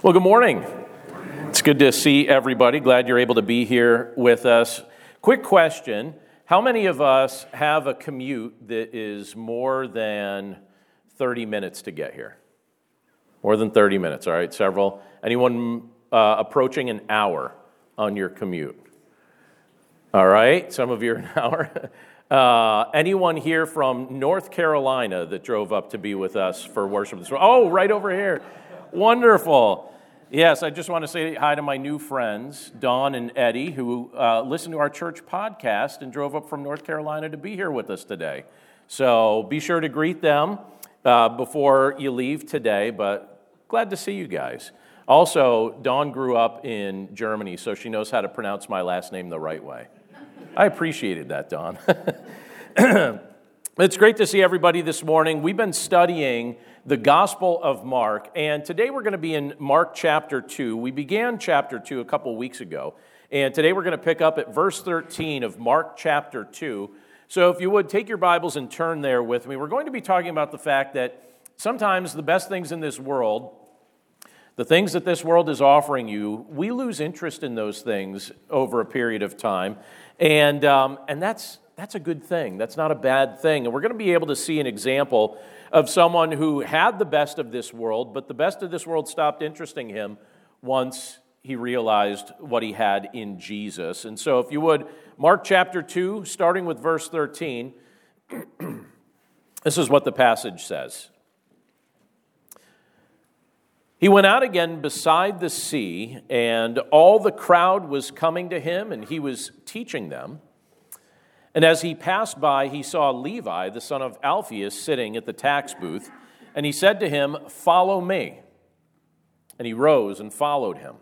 Well, good morning. It's good to see everybody. Glad you're able to be here with us. Quick question How many of us have a commute that is more than 30 minutes to get here? More than 30 minutes, all right, several. Anyone uh, approaching an hour on your commute? All right, some of you are an hour. Uh, anyone here from North Carolina that drove up to be with us for worship this morning? Oh, right over here. Wonderful. Yes, I just want to say hi to my new friends, Dawn and Eddie, who uh, listened to our church podcast and drove up from North Carolina to be here with us today. So be sure to greet them uh, before you leave today, but glad to see you guys. Also, Dawn grew up in Germany, so she knows how to pronounce my last name the right way. I appreciated that, Dawn. it's great to see everybody this morning. We've been studying the Gospel of Mark. And today we're going to be in Mark chapter 2. We began chapter 2 a couple weeks ago. And today we're going to pick up at verse 13 of Mark chapter 2. So if you would take your Bibles and turn there with me, we're going to be talking about the fact that sometimes the best things in this world, the things that this world is offering you, we lose interest in those things over a period of time. And, um, and that's, that's a good thing. That's not a bad thing. And we're going to be able to see an example of someone who had the best of this world, but the best of this world stopped interesting him once he realized what he had in Jesus. And so, if you would, Mark chapter 2, starting with verse 13, this is what the passage says. He went out again beside the sea, and all the crowd was coming to him, and he was teaching them. And as he passed by, he saw Levi, the son of Alphaeus, sitting at the tax booth, and he said to him, Follow me. And he rose and followed him.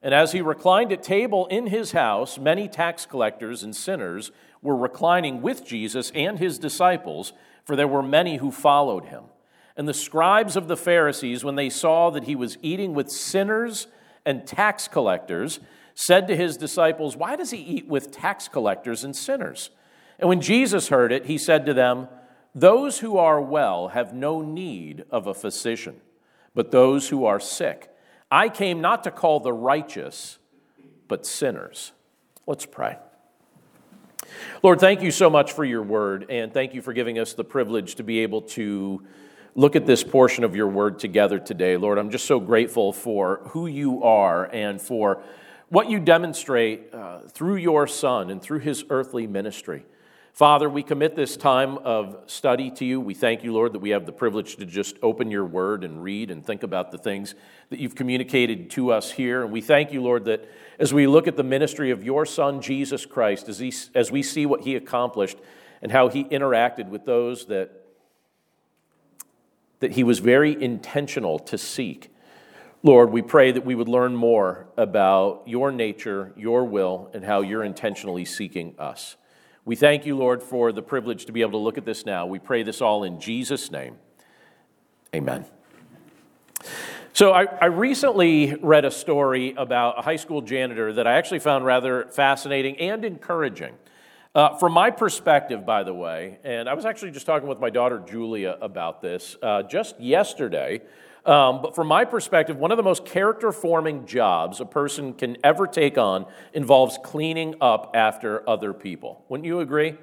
And as he reclined at table in his house, many tax collectors and sinners were reclining with Jesus and his disciples, for there were many who followed him. And the scribes of the Pharisees, when they saw that he was eating with sinners and tax collectors, said to his disciples, Why does he eat with tax collectors and sinners? And when Jesus heard it, he said to them, Those who are well have no need of a physician, but those who are sick. I came not to call the righteous, but sinners. Let's pray. Lord, thank you so much for your word, and thank you for giving us the privilege to be able to look at this portion of your word together today. Lord, I'm just so grateful for who you are and for what you demonstrate uh, through your Son and through his earthly ministry. Father, we commit this time of study to you. We thank you, Lord, that we have the privilege to just open your word and read and think about the things that you've communicated to us here. And we thank you, Lord, that as we look at the ministry of your Son, Jesus Christ, as, he, as we see what he accomplished and how he interacted with those that, that he was very intentional to seek Lord, we pray that we would learn more about your nature, your will, and how you're intentionally seeking us. We thank you, Lord, for the privilege to be able to look at this now. We pray this all in Jesus' name. Amen. So, I, I, recently read a story about a high school janitor that I actually found rather fascinating and encouraging. Uh, from my perspective, by the way, and I was actually just talking with my daughter Julia about this uh, just yesterday. Um, but from my perspective, one of the most character forming jobs a person can ever take on involves cleaning up after other people. Wouldn't you agree?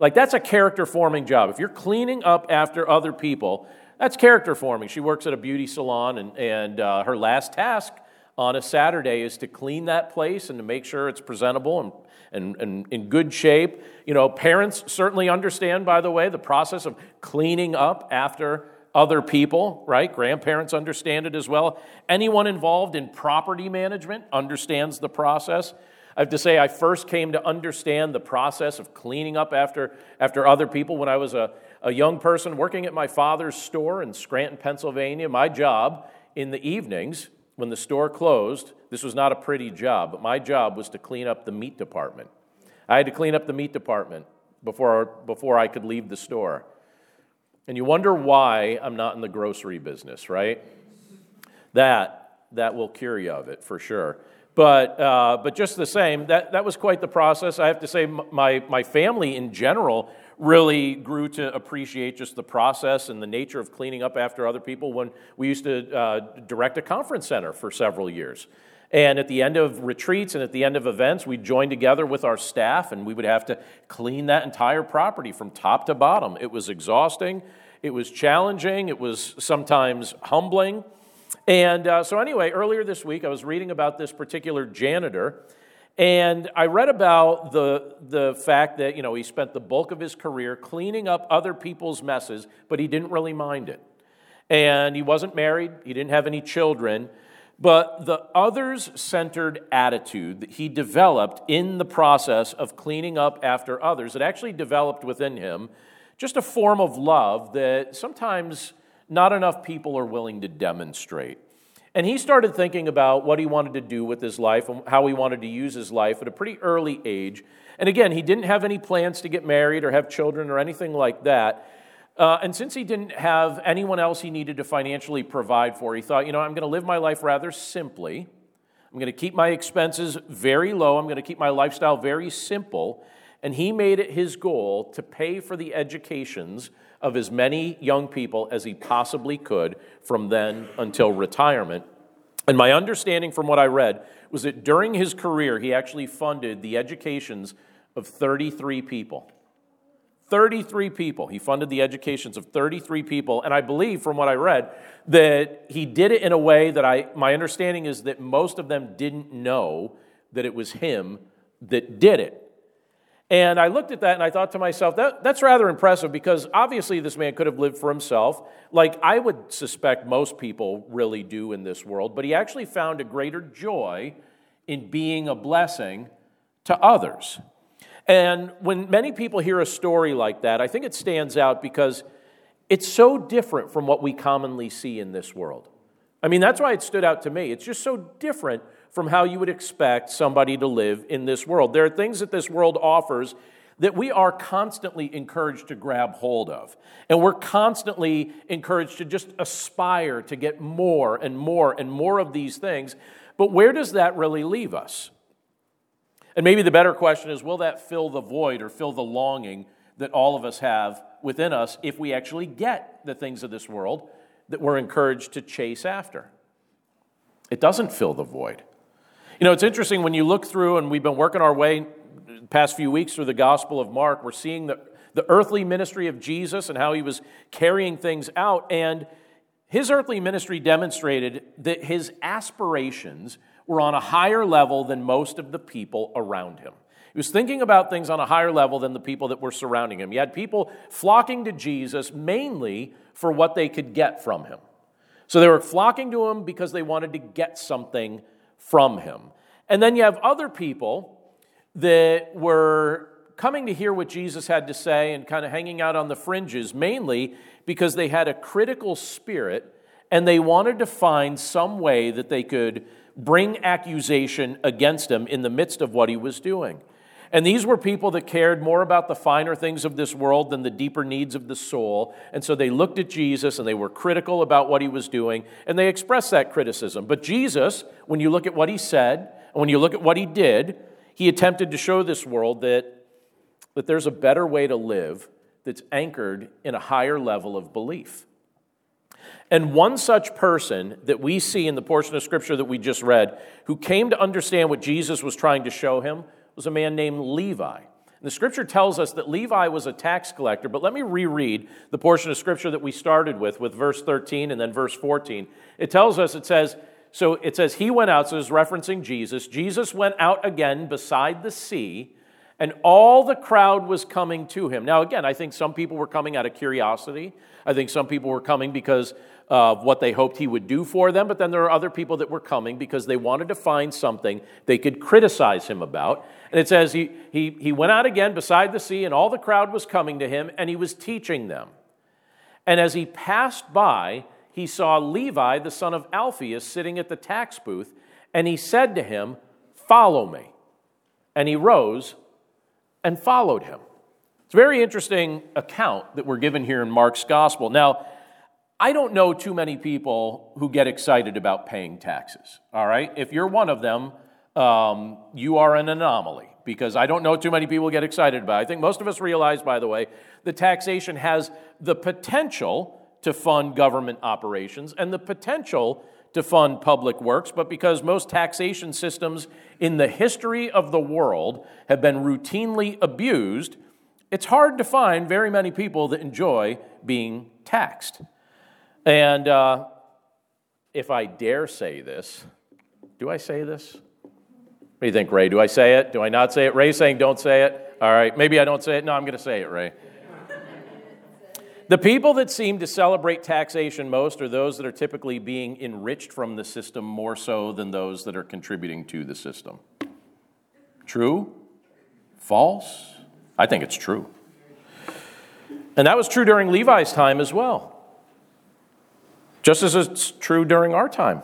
Like, that's a character forming job. If you're cleaning up after other people, that's character forming. She works at a beauty salon, and, and uh, her last task on a Saturday is to clean that place and to make sure it's presentable and, and, and in good shape. You know, parents certainly understand, by the way, the process of cleaning up after other people, right? Grandparents understand it as well. Anyone involved in property management understands the process. I have to say, I first came to understand the process of cleaning up after, after other people when I was a, a young person working at my father's store in Scranton, Pennsylvania. My job in the evenings, when the store closed, this was not a pretty job, but my job was to clean up the meat department. I had to clean up the meat department before, before I could leave the store. And you wonder why I'm not in the grocery business, right? That, that will cure you of it for sure. But, uh, but just the same, that, that was quite the process. I have to say, my, my family in general really grew to appreciate just the process and the nature of cleaning up after other people when we used to uh, direct a conference center for several years. And at the end of retreats and at the end of events, we'd join together with our staff and we would have to clean that entire property from top to bottom. It was exhausting, it was challenging, it was sometimes humbling. And uh, so, anyway, earlier this week, I was reading about this particular janitor. And I read about the, the fact that, you know, he spent the bulk of his career cleaning up other people's messes, but he didn't really mind it. And he wasn't married, he didn't have any children, but the others centered attitude that he developed in the process of cleaning up after others, it actually developed within him just a form of love that sometimes not enough people are willing to demonstrate. And he started thinking about what he wanted to do with his life and how he wanted to use his life at a pretty early age. And again, he didn't have any plans to get married or have children or anything like that. Uh, and since he didn't have anyone else he needed to financially provide for, he thought, you know, I'm going to live my life rather simply. I'm going to keep my expenses very low. I'm going to keep my lifestyle very simple. And he made it his goal to pay for the educations of as many young people as he possibly could from then until retirement. And my understanding from what I read was that during his career, he actually funded the educations of 33 people. 33 people. He funded the educations of 33 people. And I believe, from what I read, that he did it in a way that I, my understanding is that most of them didn't know that it was him that did it. And I looked at that and I thought to myself, that, that's rather impressive because obviously this man could have lived for himself, like I would suspect most people really do in this world, but he actually found a greater joy in being a blessing to others. And when many people hear a story like that, I think it stands out because it's so different from what we commonly see in this world. I mean, that's why it stood out to me. It's just so different from how you would expect somebody to live in this world. There are things that this world offers that we are constantly encouraged to grab hold of. And we're constantly encouraged to just aspire to get more and more and more of these things. But where does that really leave us? And maybe the better question is will that fill the void or fill the longing that all of us have within us if we actually get the things of this world that we're encouraged to chase after? It doesn't fill the void. You know, it's interesting when you look through, and we've been working our way past few weeks through the Gospel of Mark, we're seeing the, the earthly ministry of Jesus and how he was carrying things out. And his earthly ministry demonstrated that his aspirations were on a higher level than most of the people around him. He was thinking about things on a higher level than the people that were surrounding him. He had people flocking to Jesus mainly for what they could get from him. So they were flocking to him because they wanted to get something from him. And then you have other people that were coming to hear what Jesus had to say and kind of hanging out on the fringes, mainly because they had a critical spirit and they wanted to find some way that they could bring accusation against him in the midst of what he was doing. And these were people that cared more about the finer things of this world than the deeper needs of the soul. And so they looked at Jesus and they were critical about what he was doing, and they expressed that criticism. But Jesus, when you look at what he said, and when you look at what he did, he attempted to show this world that, that there's a better way to live that's anchored in a higher level of belief. And one such person that we see in the portion of scripture that we just read, who came to understand what Jesus was trying to show him, was a man named Levi. And the scripture tells us that Levi was a tax collector, but let me reread the portion of scripture that we started with, with verse 13 and then verse 14. It tells us, it says, so it says, He went out, so it's referencing Jesus. Jesus went out again beside the sea, and all the crowd was coming to him. Now, again, I think some people were coming out of curiosity. I think some people were coming because of what they hoped he would do for them, but then there are other people that were coming because they wanted to find something they could criticize him about. And it says he, he, he went out again beside the sea, and all the crowd was coming to him, and he was teaching them. And as he passed by, he saw Levi, the son of Alphaeus, sitting at the tax booth, and he said to him, Follow me. And he rose and followed him. It's a very interesting account that we're given here in Mark's gospel. Now, I don't know too many people who get excited about paying taxes, all right? If you're one of them, um, you are an anomaly because I don't know too many people get excited about it. I think most of us realize, by the way, that taxation has the potential to fund government operations and the potential to fund public works, but because most taxation systems in the history of the world have been routinely abused, it's hard to find very many people that enjoy being taxed. And uh, if I dare say this, do I say this? What do you think, Ray? Do I say it? Do I not say it? Ray's saying don't say it. All right, maybe I don't say it. No, I'm going to say it, Ray. The people that seem to celebrate taxation most are those that are typically being enriched from the system more so than those that are contributing to the system. True? False? I think it's true. And that was true during Levi's time as well, just as it's true during our time.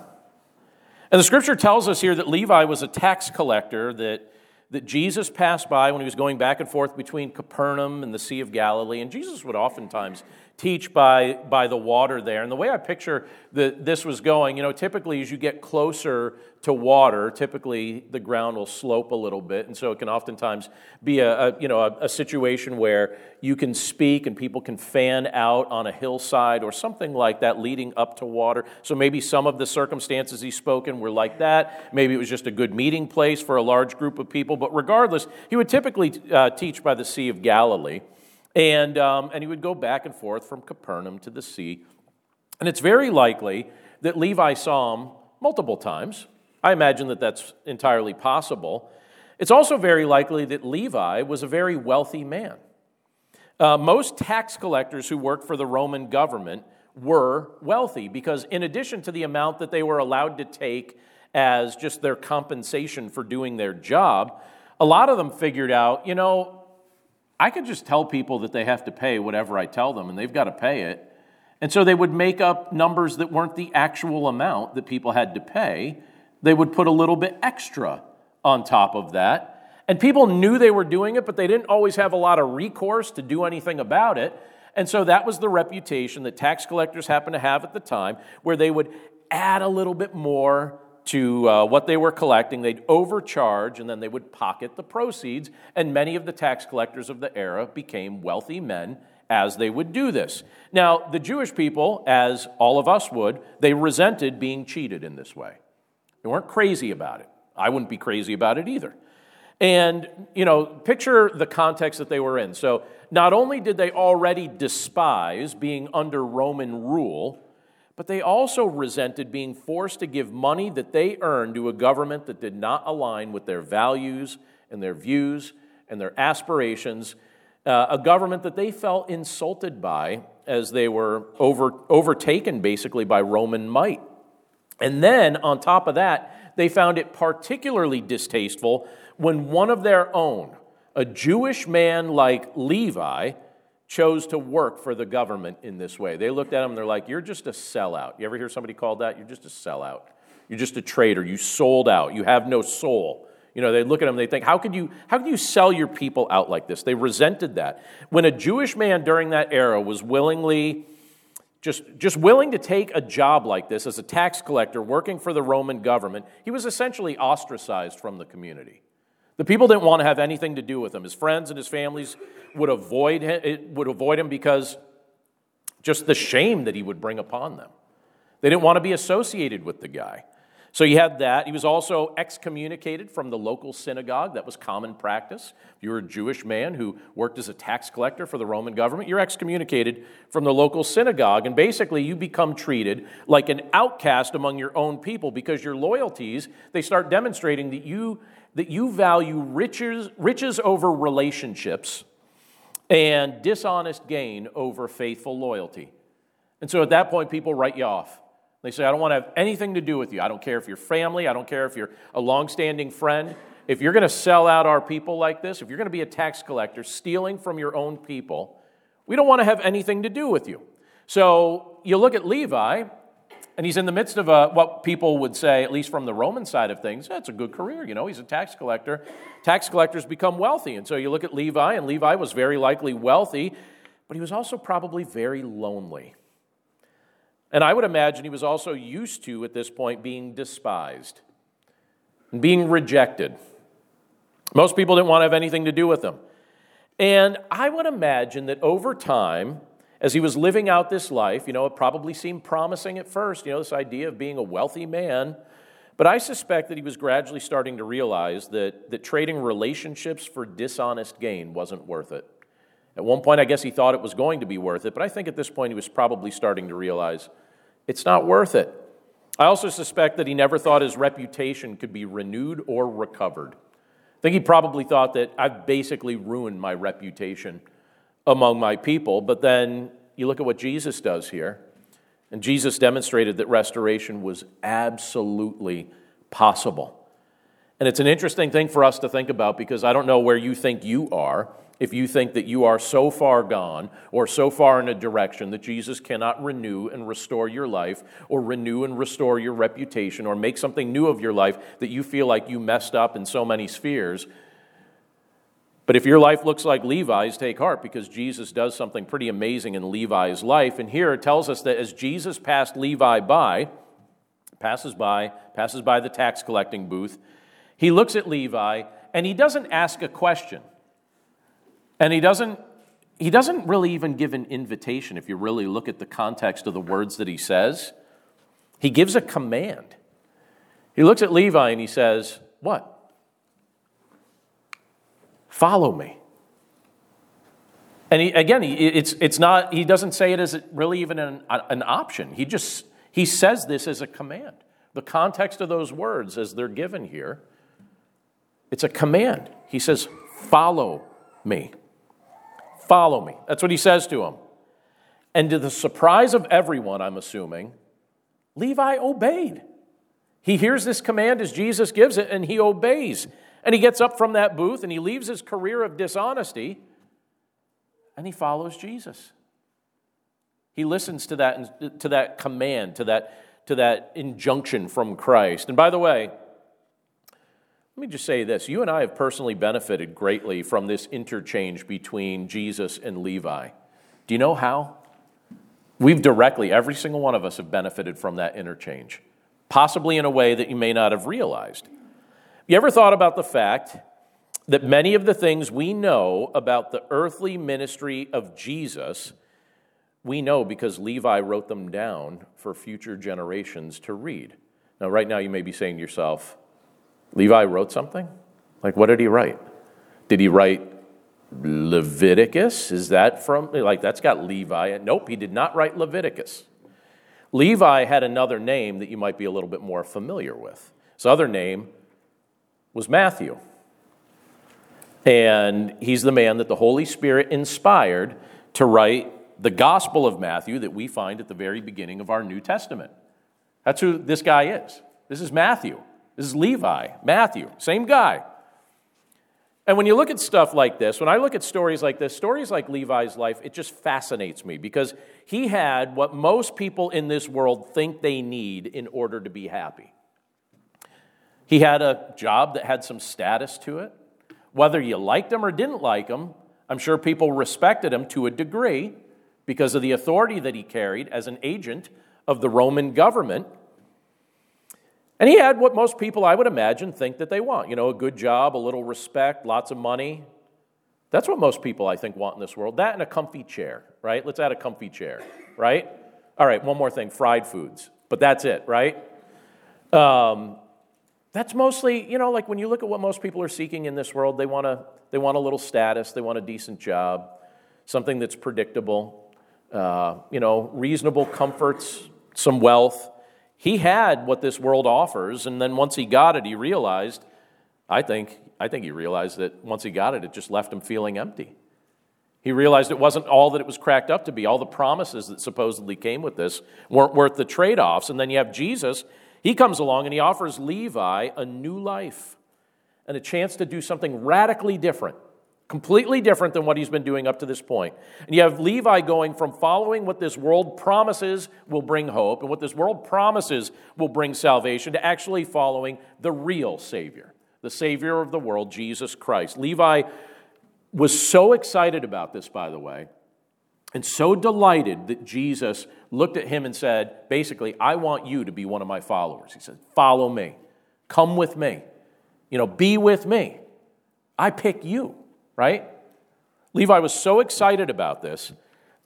And the scripture tells us here that Levi was a tax collector that that Jesus passed by when he was going back and forth between Capernaum and the Sea of Galilee. And Jesus would oftentimes teach by, by the water there. And the way I picture that this was going, you know, typically as you get closer to water, typically the ground will slope a little bit. And so it can oftentimes be a, a you know, a, a situation where you can speak and people can fan out on a hillside or something like that leading up to water. So maybe some of the circumstances he spoke in were like that. Maybe it was just a good meeting place for a large group of people. But regardless, he would typically uh, teach by the Sea of Galilee. And, um, and he would go back and forth from Capernaum to the sea. And it's very likely that Levi saw him multiple times. I imagine that that's entirely possible. It's also very likely that Levi was a very wealthy man. Uh, most tax collectors who worked for the Roman government were wealthy because, in addition to the amount that they were allowed to take as just their compensation for doing their job, a lot of them figured out, you know, I could just tell people that they have to pay whatever I tell them, and they've got to pay it. And so they would make up numbers that weren't the actual amount that people had to pay. They would put a little bit extra on top of that. And people knew they were doing it, but they didn't always have a lot of recourse to do anything about it. And so that was the reputation that tax collectors happened to have at the time, where they would add a little bit more to uh, what they were collecting. They'd overcharge and then they would pocket the proceeds. And many of the tax collectors of the era became wealthy men as they would do this. Now, the Jewish people, as all of us would, they resented being cheated in this way. They weren't crazy about it. I wouldn't be crazy about it either. And, you know, picture the context that they were in. So, not only did they already despise being under Roman rule, but they also resented being forced to give money that they earned to a government that did not align with their values and their views and their aspirations, uh, a government that they felt insulted by as they were over, overtaken basically by Roman might. And then, on top of that, they found it particularly distasteful when one of their own, a Jewish man like Levi, chose to work for the government in this way. They looked at him and they're like, You're just a sellout. You ever hear somebody called that? You're just a sellout. You're just a traitor. You sold out. You have no soul. You know, they look at him, they think, how could, you, how could you sell your people out like this? They resented that. When a Jewish man during that era was willingly, just, just willing to take a job like this as a tax collector working for the Roman government, he was essentially ostracized from the community. The people didn't want to have anything to do with him. His friends and his families would avoid him, would avoid him because just the shame that he would bring upon them. They didn't want to be associated with the guy. So he had that. He was also excommunicated from the local synagogue. That was common practice. If you were a Jewish man who worked as a tax collector for the Roman government, you're excommunicated from the local synagogue. And basically, you become treated like an outcast among your own people because your loyalties, they start demonstrating that you that you value riches, riches over relationships and dishonest gain over faithful loyalty. And so at that point, people write you off. They say, I don't want to have anything to do with you. I don't care if you're family, I don't care if you're a longstanding friend. If you're going to sell out our people like this, if you're going to be a tax collector stealing from your own people, we don't want to have anything to do with you. So you look at Levi, and he's in the midst of a, what people would say, at least from the Roman side of things, that's a good career. You know, he's a tax collector. Tax collectors become wealthy. And so you look at Levi, and Levi was very likely wealthy, but he was also probably very lonely. And I would imagine he was also used to, at this point, being despised and being rejected. Most people didn't want to have anything to do with him. And I would imagine that over time, as he was living out this life, you know, it probably seemed promising at first, you know, this idea of being a wealthy man. But I suspect that he was gradually starting to realize that, that trading relationships for dishonest gain wasn't worth it. At one point, I guess he thought it was going to be worth it, but I think at this point he was probably starting to realize it's not worth it. I also suspect that he never thought his reputation could be renewed or recovered. I think he probably thought that I've basically ruined my reputation among my people, but then you look at what Jesus does here, and Jesus demonstrated that restoration was absolutely possible. And it's an interesting thing for us to think about because I don't know where you think you are if you think that you are so far gone or so far in a direction that Jesus cannot renew and restore your life or renew and restore your reputation or make something new of your life that you feel like you messed up in so many spheres. But if your life looks like Levi's, take heart because Jesus does something pretty amazing in Levi's life. And here it tells us that as Jesus passed Levi by, passes by, passes by the tax collecting booth, he looks at Levi and he doesn't ask a question. And he doesn't, he doesn't really even give an invitation if you really look at the context of the words that he says. He gives a command. He looks at Levi and he says, What? Follow me. And he, again, he, it's, it's not, he doesn't say it as really even an, an option. He just, he says this as a command. The context of those words as they're given here, it's a command. He says, Follow me. Follow me. That's what he says to him. And to the surprise of everyone, I'm assuming, Levi obeyed. He hears this command as Jesus gives it, and he obeys. And he gets up from that booth and he leaves his career of dishonesty and he follows Jesus. He listens to that, to that command, to that, to that injunction from Christ. And by the way, let me just say this you and I have personally benefited greatly from this interchange between Jesus and Levi. Do you know how? We've directly, every single one of us, have benefited from that interchange, possibly in a way that you may not have realized. You ever thought about the fact that many of the things we know about the earthly ministry of Jesus, we know because Levi wrote them down for future generations to read? Now, right now, you may be saying to yourself, Levi wrote something? Like, what did he write? Did he write Leviticus? Is that from, like, that's got Levi. Nope, he did not write Leviticus. Levi had another name that you might be a little bit more familiar with. His other name was Matthew. And he's the man that the Holy Spirit inspired to write the Gospel of Matthew that we find at the very beginning of our New Testament. That's who this guy is. This is Matthew. This is Levi, Matthew, same guy. And when you look at stuff like this, when I look at stories like this, stories like Levi's life, it just fascinates me because he had what most people in this world think they need in order to be happy. He had a job that had some status to it. Whether you liked him or didn't like him, I'm sure people respected him to a degree because of the authority that he carried as an agent of the Roman government. And he had what most people, I would imagine, think that they want. You know, a good job, a little respect, lots of money. That's what most people, I think, want in this world. That and a comfy chair, right? Let's add a comfy chair, right? All right, one more thing fried foods. But that's it, right? Um, that's mostly, you know, like when you look at what most people are seeking in this world, they want, a, they want a little status, they want a decent job, something that's predictable, uh, you know, reasonable comforts, some wealth. He had what this world offers, and then once he got it, he realized, I think, I think he realized that once he got it, it just left him feeling empty. He realized it wasn't all that it was cracked up to be. All the promises that supposedly came with this weren't worth the trade offs. And then you have Jesus. He comes along and he offers Levi a new life and a chance to do something radically different completely different than what he's been doing up to this point. And you have Levi going from following what this world promises will bring hope and what this world promises will bring salvation to actually following the real Savior, the Savior of the world, Jesus Christ. Levi was so excited about this, by the way, and so delighted that Jesus looked at him and said, basically, I want you to be one of my followers. He said, Follow me, come with me, you know, be with me. I pick you, right? Levi was so excited about this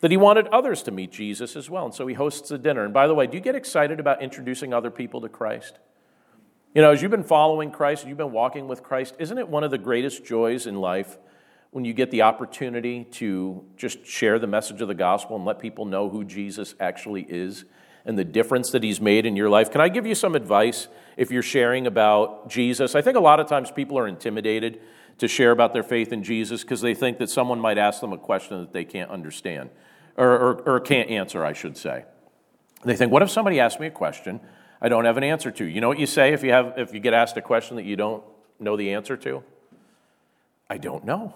that he wanted others to meet Jesus as well. And so he hosts a dinner. And by the way, do you get excited about introducing other people to Christ? You know, as you've been following Christ, you've been walking with Christ, isn't it one of the greatest joys in life when you get the opportunity to just share the message of the gospel and let people know who Jesus actually is and the difference that he's made in your life? Can I give you some advice if you're sharing about Jesus? I think a lot of times people are intimidated to share about their faith in Jesus because they think that someone might ask them a question that they can't understand or, or, or can't answer, I should say. They think, what if somebody asks me a question I don't have an answer to? You know what you say if you, have, if you get asked a question that you don't know the answer to? I don't know.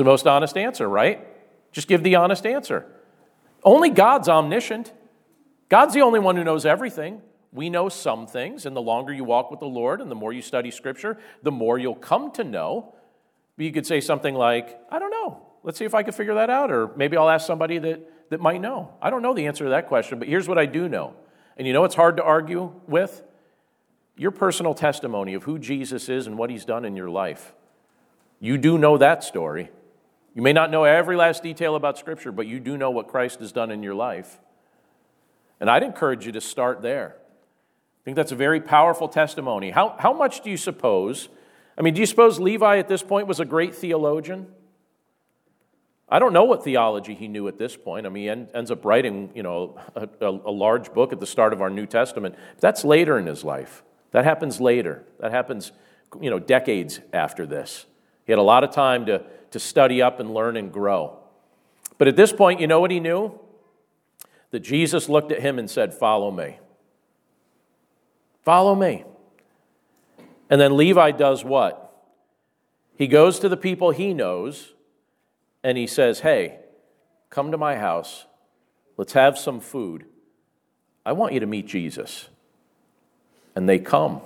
The most honest answer, right? Just give the honest answer. Only God's omniscient. God's the only one who knows everything. We know some things, and the longer you walk with the Lord and the more you study Scripture, the more you'll come to know. But you could say something like, I don't know. Let's see if I can figure that out. Or maybe I'll ask somebody that, that might know. I don't know the answer to that question, but here's what I do know. And you know it's hard to argue with? Your personal testimony of who Jesus is and what he's done in your life. You do know that story. You may not know every last detail about Scripture, but you do know what Christ has done in your life. And I'd encourage you to start there. I think that's a very powerful testimony. How, how much do you suppose? I mean, do you suppose Levi at this point was a great theologian? I don't know what theology he knew at this point. I mean, he ends up writing, you know, a, a, large book at the start of our New Testament. That's later in his life. That happens later. That happens, you know, decades after this. He had a lot of time to, to study up and learn and grow. But at this point, you know what he knew? That Jesus looked at him and said, Follow me. Follow me. And then Levi does what? He goes to the people he knows and he says, Hey, come to my house. Let's have some food. I want you to meet Jesus. And they come.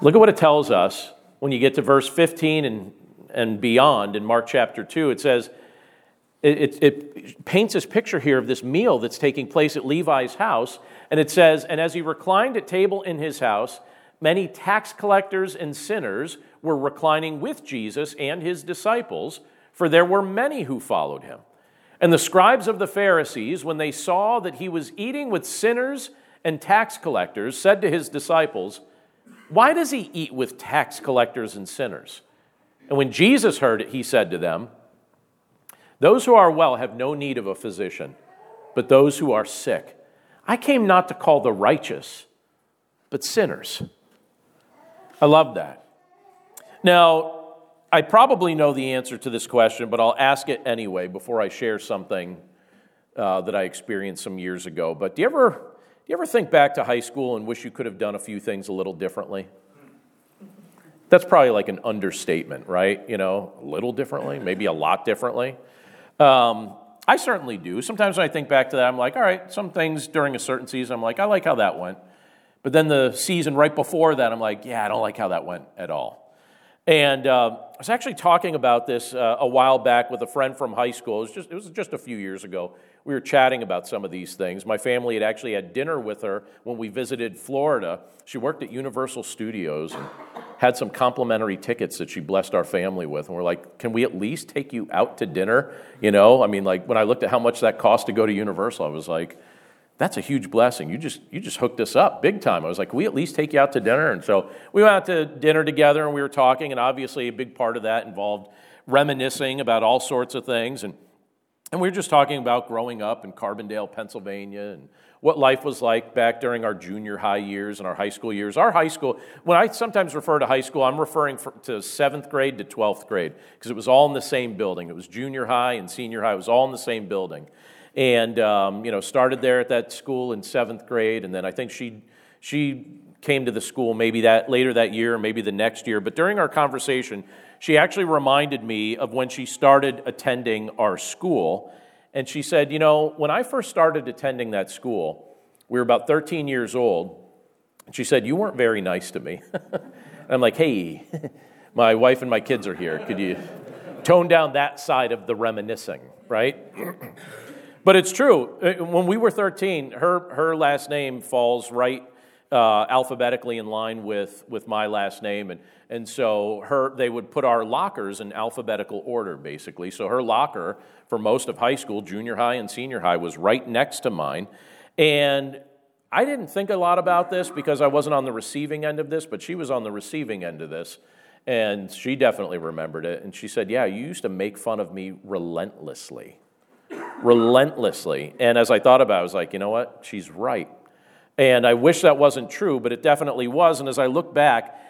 Look at what it tells us when you get to verse 15 and, and beyond in Mark chapter 2. It says, it, it, paints this picture here of this meal that's taking place at Levi's house. And it says, And as he reclined at table in his house, many tax collectors and sinners were reclining with Jesus and his disciples, for there were many who followed him. And the scribes of the Pharisees, when they saw that he was eating with sinners and tax collectors, said to his disciples, Why does he eat with tax collectors and sinners? And when Jesus heard it, he said to them, Those who are well have no need of a physician, but those who are sick. I came not to call the righteous, but sinners. I love that. Now, I probably know the answer to this question, but I'll ask it anyway before I share something uh, that I experienced some years ago. But do you ever do you ever think back to high school and wish you could have done a few things a little differently? That's probably like an understatement, right? You know, a little differently, maybe a lot differently. Um, I certainly do. Sometimes when I think back to that, I'm like, all right, some things during a certain season, I'm like, I like how that went. But then the season right before that, I'm like, yeah, I don't like how that went at all. And uh, I was actually talking about this uh, a while back with a friend from high school. It was, just, it was just a few years ago. We were chatting about some of these things. My family had actually had dinner with her when we visited Florida. She worked at Universal Studios and had some complimentary tickets that she blessed our family with. And we're like, can we at least take you out to dinner? You know, I mean, like when I looked at how much that cost to go to Universal, I was like, that's a huge blessing. You just you just hooked us up big time. I was like, "Can we at least take you out to dinner? And so we went out to dinner together and we were talking, and obviously a big part of that involved reminiscing about all sorts of things. And and we were just talking about growing up in Carbondale, Pennsylvania, and what life was like back during our junior high years and our high school years. Our high school, when I sometimes refer to high school, I'm referring for, to seventh grade to 12th grade because it was all in the same building. It was junior high and senior high, it was all in the same building and um, you know started there at that school in seventh grade, and then I think she she came to the school maybe that later that year, maybe the next year. But during our conversation, she actually reminded me of when she started attending our school, and she said, you know, when I first started attending that school, we were about 13 years old. And she said, you weren't very nice to me. I'm like, hey, my wife and my kids are here. Could you tone down that side of the reminiscing, right? But it's true. Uh, when we were 13, her, her last name falls right uh, alphabetically in line with, with my last name. And, and so her, they would put our lockers in alphabetical order, basically. So her locker for most of high school, junior high and senior high, was right next to mine. And I didn't think a lot about this because I wasn't on the receiving end of this, but she was on the receiving end of this. And she definitely remembered it. And she said, Yeah, you used to make fun of me relentlessly. Relentlessly. And as I thought about it, I was like, You know what? She's right. And I wish that wasn't true, but it definitely was. And as I look back,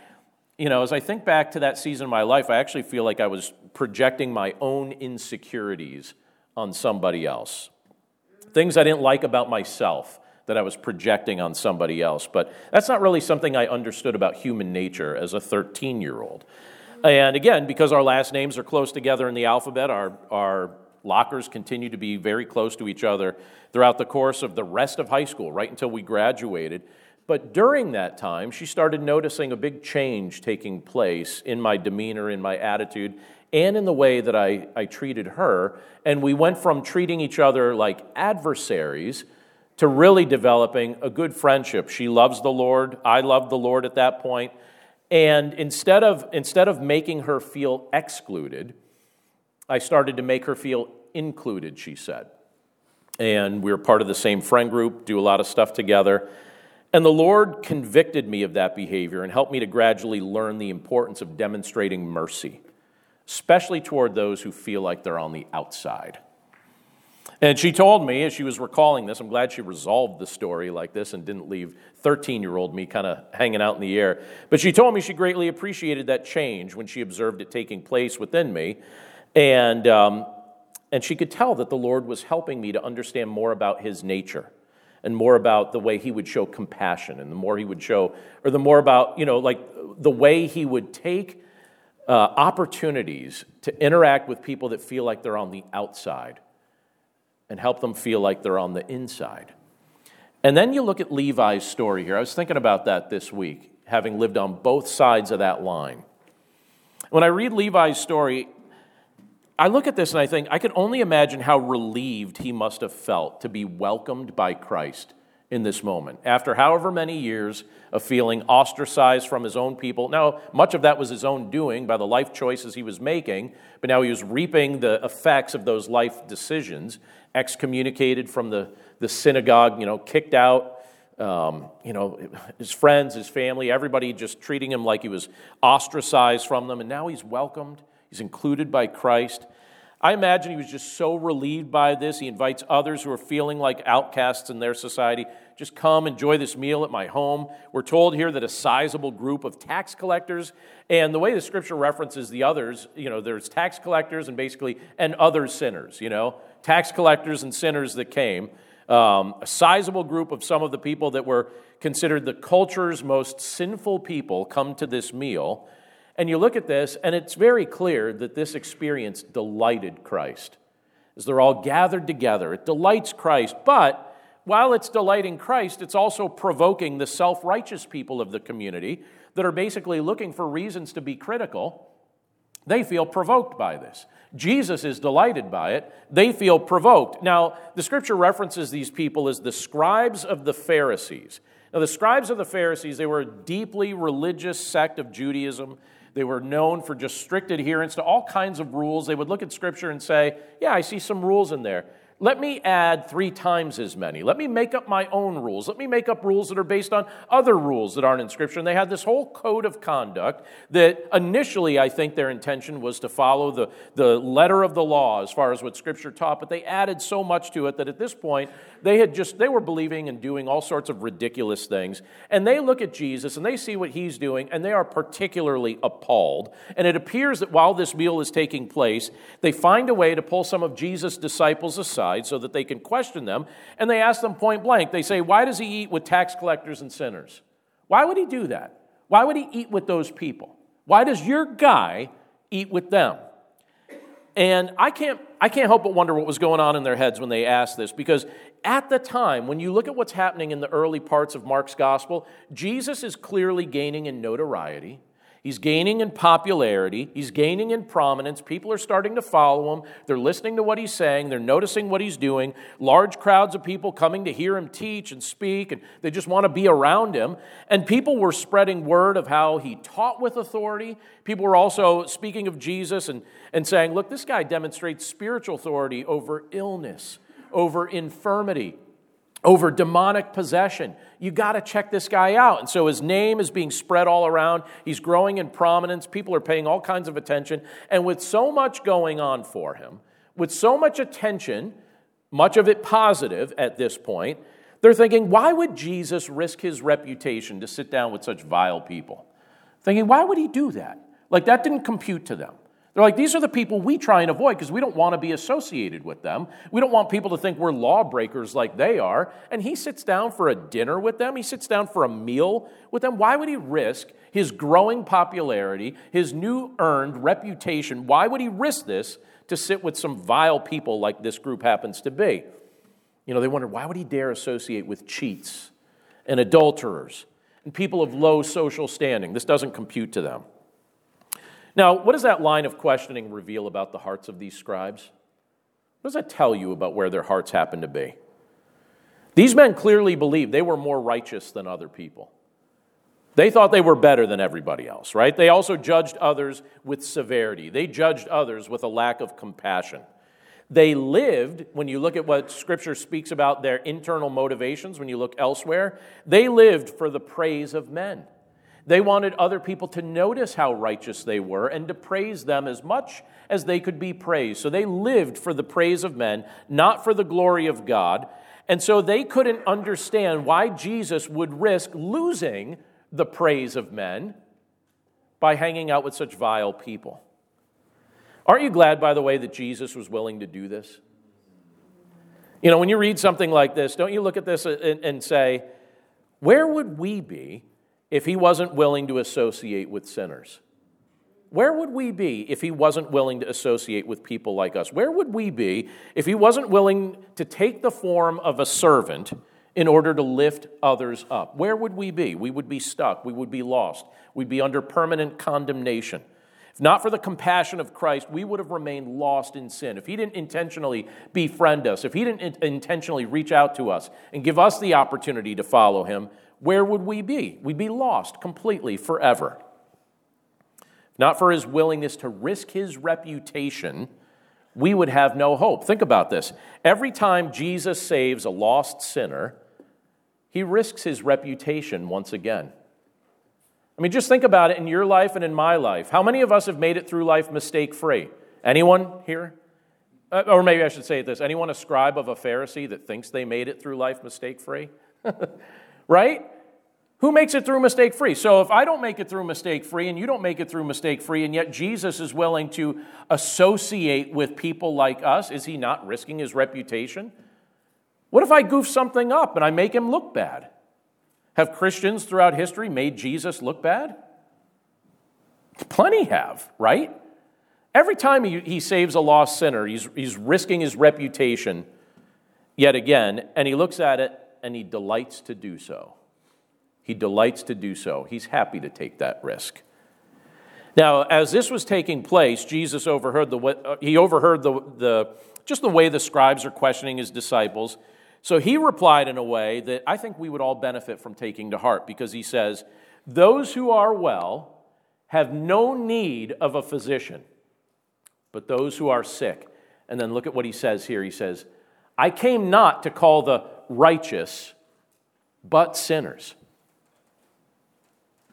you know, as I think back to that season of my life, I actually feel like I was projecting my own insecurities on somebody else. Things I didn't like about myself that I was projecting on somebody else. But that's not really something I understood about human nature as a 13 year old. And again, because our last names are close together in the alphabet, our, our lockers continued to be very close to each other throughout the course of the rest of high school, right until we graduated. But during that time, she started noticing a big change taking place in my demeanor, in my attitude, and in the way that I, I treated her. And we went from treating each other like adversaries to really developing a good friendship. She loves the Lord. I love the Lord at that point. And instead of, instead of making her feel excluded, I started to make her feel included, she said. And we were part of the same friend group, do a lot of stuff together. And the Lord convicted me of that behavior and helped me to gradually learn the importance of demonstrating mercy, especially toward those who feel like they're on the outside. And she told me as she was recalling this, I'm glad she resolved the story like this and didn't leave 13 year old me kind of hanging out in the air. But she told me she greatly appreciated that change when she observed it taking place within me. And, um, and she could tell that the Lord was helping me to understand more about his nature and more about the way he would show compassion and the more he would show, or the more about, you know, like the way he would take uh, opportunities to interact with people that feel like they're on the outside and help them feel like they're on the inside. And then you look at Levi's story here. I was thinking about that this week, having lived on both sides of that line. When I read Levi's story, I look at this and I think I can only imagine how relieved he must have felt to be welcomed by Christ in this moment. After however many years of feeling ostracized from his own people, now much of that was his own doing by the life choices he was making, but now he was reaping the effects of those life decisions, excommunicated from the, the synagogue, you know, kicked out. Um, you know, his friends, his family, everybody just treating him like he was ostracized from them, and now he's welcomed He's included by Christ. I imagine he was just so relieved by this. He invites others who are feeling like outcasts in their society just come enjoy this meal at my home. We're told here that a sizable group of tax collectors, and the way the scripture references the others, you know, there's tax collectors and basically, and other sinners, you know, tax collectors and sinners that came. Um, a sizable group of some of the people that were considered the culture's most sinful people come to this meal. And you look at this, and it's very clear that this experience delighted Christ. As they're all gathered together, it delights Christ. But while it's delighting Christ, it's also provoking the self righteous people of the community that are basically looking for reasons to be critical. They feel provoked by this. Jesus is delighted by it. They feel provoked. Now, the scripture references these people as the scribes of the Pharisees. Now, the scribes of the Pharisees, they were a deeply religious sect of Judaism. They were known for just strict adherence to all kinds of rules. They would look at Scripture and say, Yeah, I see some rules in there. Let me add three times as many. Let me make up my own rules. Let me make up rules that are based on other rules that aren't in Scripture. And they had this whole code of conduct that initially, I think their intention was to follow the, the letter of the law as far as what Scripture taught, but they added so much to it that at this point, they had just, they were believing and doing all sorts of ridiculous things. And they look at Jesus and they see what he's doing, and they are particularly appalled. And it appears that while this meal is taking place, they find a way to pull some of Jesus' disciples aside so that they can question them. And they ask them point blank, they say, Why does he eat with tax collectors and sinners? Why would he do that? Why would he eat with those people? Why does your guy eat with them? And I can't, I can't help but wonder what was going on in their heads when they asked this, because at the time, when you look at what's happening in the early parts of Mark's gospel, Jesus is clearly gaining in notoriety. He's gaining in popularity. He's gaining in prominence. People are starting to follow him. They're listening to what he's saying. They're noticing what he's doing. Large crowds of people coming to hear him teach and speak, and they just want to be around him. And people were spreading word of how he taught with authority. People were also speaking of Jesus and, and saying, look, this guy demonstrates spiritual authority over illness, over infirmity over demonic possession. You got to check this guy out. And so his name is being spread all around. He's growing in prominence. People are paying all kinds of attention. And with so much going on for him, with so much attention, much of it positive at this point, they're thinking, why would Jesus risk his reputation to sit down with such vile people? Thinking, why would he do that? Like that didn't compute to them. They're like, these are the people we try and avoid because we don't want to be associated with them. We don't want people to think we're lawbreakers like they are. And he sits down for a dinner with them, he sits down for a meal with them. Why would he risk his growing popularity, his new earned reputation? Why would he risk this to sit with some vile people like this group happens to be? You know, they wondered, why would he dare associate with cheats and adulterers and people of low social standing? This doesn't compute to them. Now, what does that line of questioning reveal about the hearts of these scribes? What does that tell you about where their hearts happen to be? These men clearly believed they were more righteous than other people. They thought they were better than everybody else, right? They also judged others with severity. They judged others with a lack of compassion. They lived, when you look at what Scripture speaks about their internal motivations, when you look elsewhere, they lived for the praise of men. They wanted other people to notice how righteous they were and to praise them as much as they could be praised. So they lived for the praise of men, not for the glory of God. And so they couldn't understand why Jesus would risk losing the praise of men by hanging out with such vile people. Aren't you glad, by the way, that Jesus was willing to do this? You know, when you read something like this, don't you look at this and, and say, where would we be if he wasn't willing to associate with sinners? Where would we be if he wasn't willing to associate with people like us? Where would we be if he wasn't willing to take the form of a servant in order to lift others up? Where would we be? We would be stuck. We would be lost. We'd be under permanent condemnation. If not for the compassion of Christ, we would have remained lost in sin. If He didn't intentionally befriend us, if He didn't intentionally reach out to us and give us the opportunity to follow Him, where would we be? We'd be lost completely forever. Not for his willingness to risk his reputation, we would have no hope. Think about this. Every time Jesus saves a lost sinner, he risks his reputation once again. I mean, just think about it in your life and in my life. How many of us have made it through life mistake free? Anyone here? Uh, or maybe I should say this anyone a scribe of a Pharisee that thinks they made it through life mistake free? right? Who makes it through mistake free? So if I don't make it through mistake free and you don't make it through mistake free, and yet Jesus is willing to associate with people like us, is he not risking his reputation? What if I goof something up and I make him look bad? Have Christians throughout history made Jesus look bad? Plenty have, right? Every time he, he saves a lost sinner, he's, he's risking his reputation yet again, and he looks at it and he delights to do so. He delights to do so. He's happy to take that risk. Now, as this was taking place, Jesus overheard the uh, he overheard the, the just the way the scribes are questioning his disciples. So he replied in a way that I think we would all benefit from taking to heart because he says, "Those who are well have no need of a physician, but those who are sick." And then look at what he says here. He says, "I came not to call the righteous, but sinners."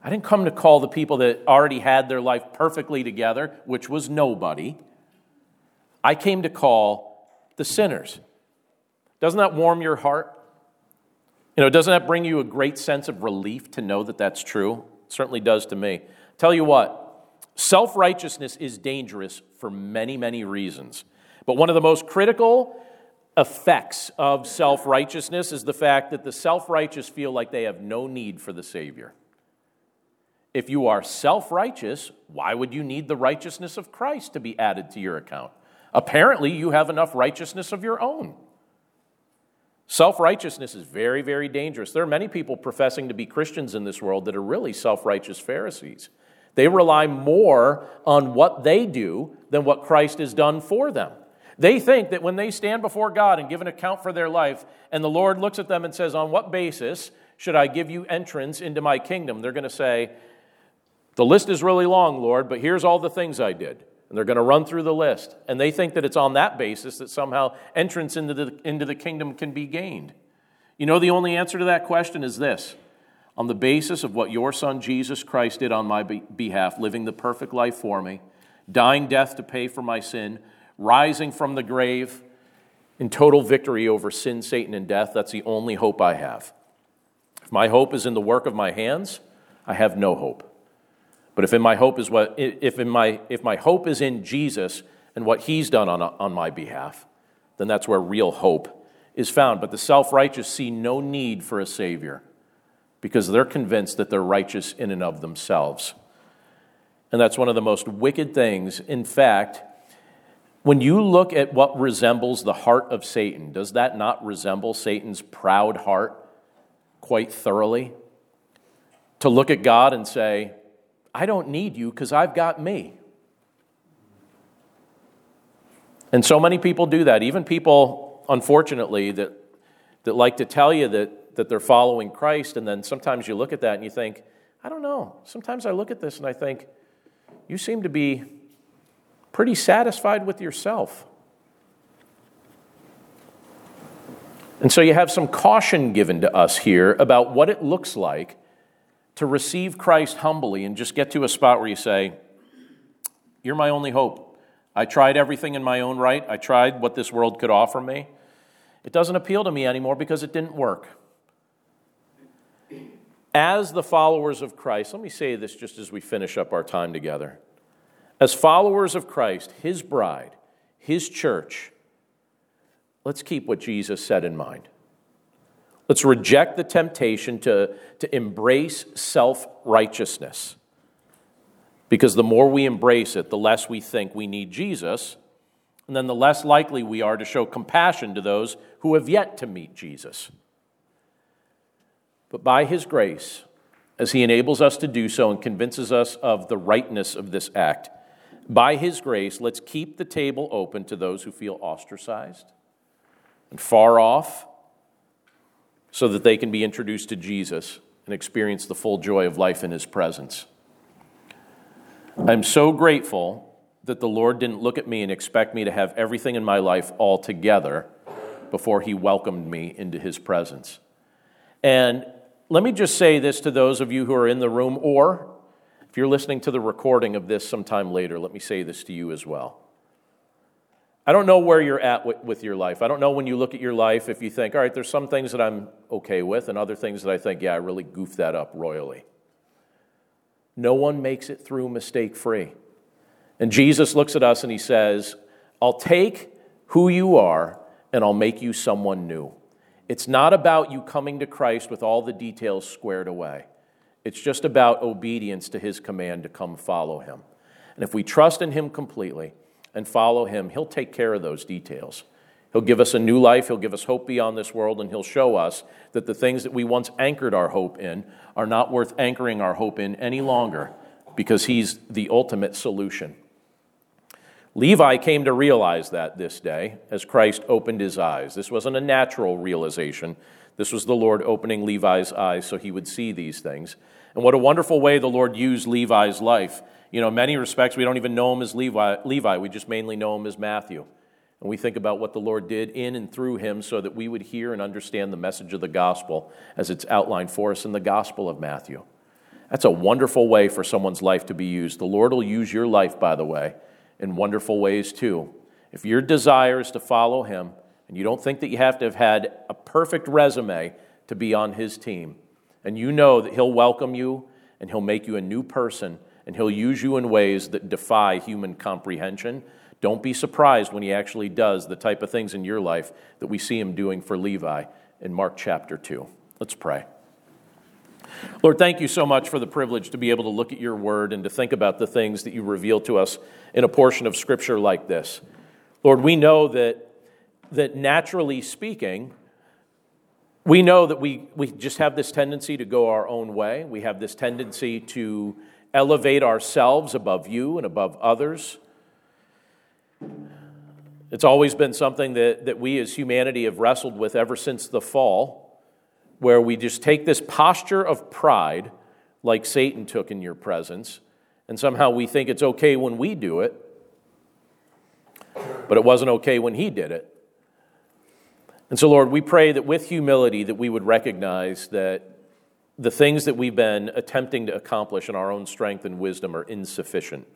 I didn't come to call the people that already had their life perfectly together, which was nobody. I came to call the sinners. Doesn't that warm your heart? You know, doesn't that bring you a great sense of relief to know that that's true? It certainly does to me. Tell you what, self righteousness is dangerous for many, many reasons. But one of the most critical effects of self righteousness is the fact that the self righteous feel like they have no need for the Savior. If you are self righteous, why would you need the righteousness of Christ to be added to your account? Apparently, you have enough righteousness of your own. Self righteousness is very, very dangerous. There are many people professing to be Christians in this world that are really self righteous Pharisees. They rely more on what they do than what Christ has done for them. They think that when they stand before God and give an account for their life, and the Lord looks at them and says, On what basis should I give you entrance into my kingdom? They're going to say, The list is really long, Lord, but here's all the things I did. And they're going to run through the list. And they think that it's on that basis that somehow entrance into the, into the kingdom can be gained. You know, the only answer to that question is this on the basis of what your son Jesus Christ did on my behalf, living the perfect life for me, dying death to pay for my sin, rising from the grave in total victory over sin, Satan, and death. That's the only hope I have. If my hope is in the work of my hands, I have no hope. But if in my hope is what if in my if my hope is in Jesus and what he's done on, on my behalf, then that's where real hope is found. But the self-righteous see no need for a savior because they're convinced that they're righteous in and of themselves. And that's one of the most wicked things. In fact, when you look at what resembles the heart of Satan, does that not resemble Satan's proud heart quite thoroughly? To look at God and say, I don't need you because I've got me. And so many people do that. Even people, unfortunately, that, that like to tell you that, that they're following Christ, and then sometimes you look at that and you think, I don't know. Sometimes I look at this and I think, you seem to be pretty satisfied with yourself. And so you have some caution given to us here about what it looks like to receive Christ humbly and just get to a spot where you say, You're my only hope. I tried everything in my own right, I tried what this world could offer me. It doesn't appeal to me anymore because it didn't work. As the followers of Christ, let me say this just as we finish up our time together. As followers of Christ, His bride, His church, let's keep what Jesus said in mind. Let's reject the temptation to, to embrace self righteousness. Because the more we embrace it, the less we think we need Jesus, and then the less likely we are to show compassion to those who have yet to meet Jesus. But by His grace, as He enables us to do so and convinces us of the rightness of this act, by His grace, let's keep the table open to those who feel ostracized and far off so that they can be introduced to Jesus and experience the full joy of life in his presence. I'm so grateful that the Lord didn't look at me and expect me to have everything in my life all together before he welcomed me into his presence. And let me just say this to those of you who are in the room, or if you're listening to the recording of this sometime later, let me say this to you as well. I don't know where you're at with, your life. I don't know when you look at your life if you think, all right, there's some things that I'm okay with, and other things that I think, yeah, I really goofed that up royally. No one makes it through mistake free. And Jesus looks at us and he says, I'll take who you are and I'll make you someone new. It's not about you coming to Christ with all the details squared away. It's just about obedience to his command to come follow him. And if we trust in him completely, and follow Him, He'll take care of those details. He'll give us a new life, He'll give us hope beyond this world, and He'll show us that the things that we once anchored our hope in are not worth anchoring our hope in any longer because He's the ultimate solution. Levi came to realize that this day as Christ opened his eyes. This wasn't a natural realization. This was the Lord opening Levi's eyes so he would see these things. And what a wonderful way the Lord used Levi's life you know, in many respects, we don't even know him as Levi, Levi. We just mainly know him as Matthew. And we think about what the Lord did in and through him so that we would hear and understand the message of the gospel as it's outlined for us in the Gospel of Matthew. That's a wonderful way for someone's life to be used. The Lord will use your life, by the way, in wonderful ways too. If your desire is to follow him, and you don't think that you have to have had a perfect resume to be on his team, and you know that he'll welcome you and he'll make you a new person and He'll use you in ways that defy human comprehension. Don't be surprised when He actually does the type of things in your life that we see Him doing for Levi in Mark chapter 2. Let's pray. Lord, thank you so much for the privilege to be able to look at your word and to think about the things that you reveal to us in a portion of scripture like this. Lord, we know that, that naturally speaking, we know that we, we just have this tendency to go our own way. We have this tendency to elevate ourselves above you and above others. It's always been something that, that we as humanity have wrestled with ever since the fall, where we just take this posture of pride, like Satan took in your presence, and somehow we think it's okay when we do it, but it wasn't okay when he did it. And so, Lord, we pray that with humility that we would recognize that the things that we've been attempting to accomplish in our own strength and wisdom are insufficient.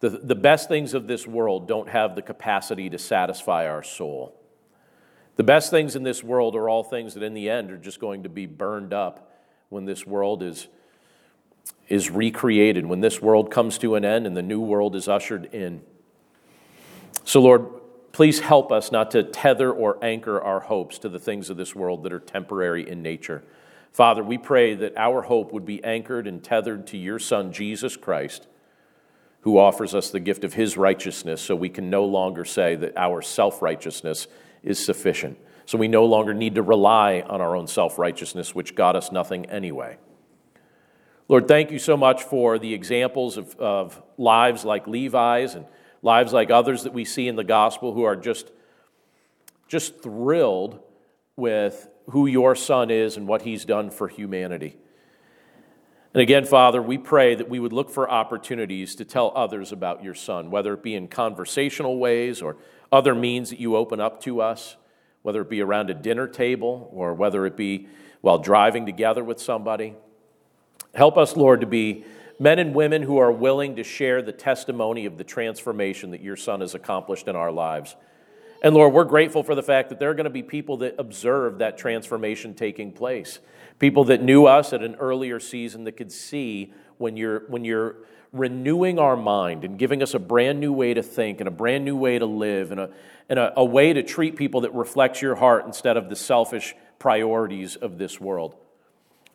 The, the best things of this world don't have the capacity to satisfy our soul. The best things in this world are all things that in the end are just going to be burned up when this world is, is recreated, when this world comes to an end and the new world is ushered in. So, Lord, please help us not to tether or anchor our hopes to the things of this world that are temporary in nature. Father, we pray that our hope would be anchored and tethered to your Son, Jesus Christ who offers us the gift of his righteousness so we can no longer say that our self righteousness is sufficient. So we no longer need to rely on our own self righteousness, which got us nothing anyway. Lord, thank you so much for the examples of, of lives like Levi's and lives like others that we see in the gospel who are just, just thrilled with who your son is and what he's done for humanity. And again, Father, we pray that we would look for opportunities to tell others about your Son, whether it be in conversational ways or other means that you open up to us, whether it be around a dinner table or whether it be while driving together with somebody. Help us, Lord, to be men and women who are willing to share the testimony of the transformation that your Son has accomplished in our lives. And Lord, we're grateful for the fact that there are going to be people that observe that transformation taking place. People that knew us at an earlier season that could see when you're, when you're renewing our mind and giving us a brand new way to think and a brand new way to live and, a, and a, a way to treat people that reflects your heart instead of the selfish priorities of this world.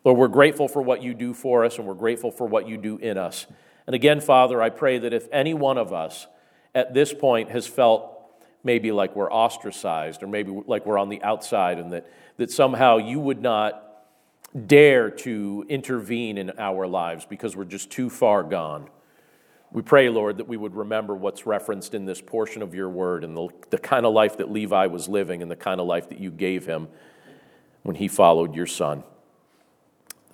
Lord, we're grateful for what you do for us and we're grateful for what you do in us. And again, Father, I pray that if any one of us at this point has felt maybe like we're ostracized or maybe like we're on the outside and that, that somehow you would not dare to intervene in our lives because we're just too far gone. We pray, Lord, that we would remember what's referenced in this portion of your word and the, the kind of life that Levi was living and the kind of life that you gave him when he followed your son.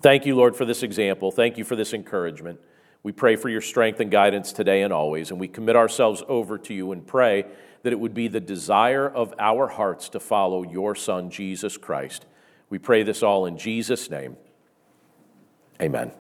Thank you, Lord, for this example. Thank you for this encouragement. We pray for your strength and guidance today and always, and we commit ourselves over to you and pray that it would be the desire of our hearts to follow your Son, Jesus Christ. We pray this all in Jesus' name. Amen.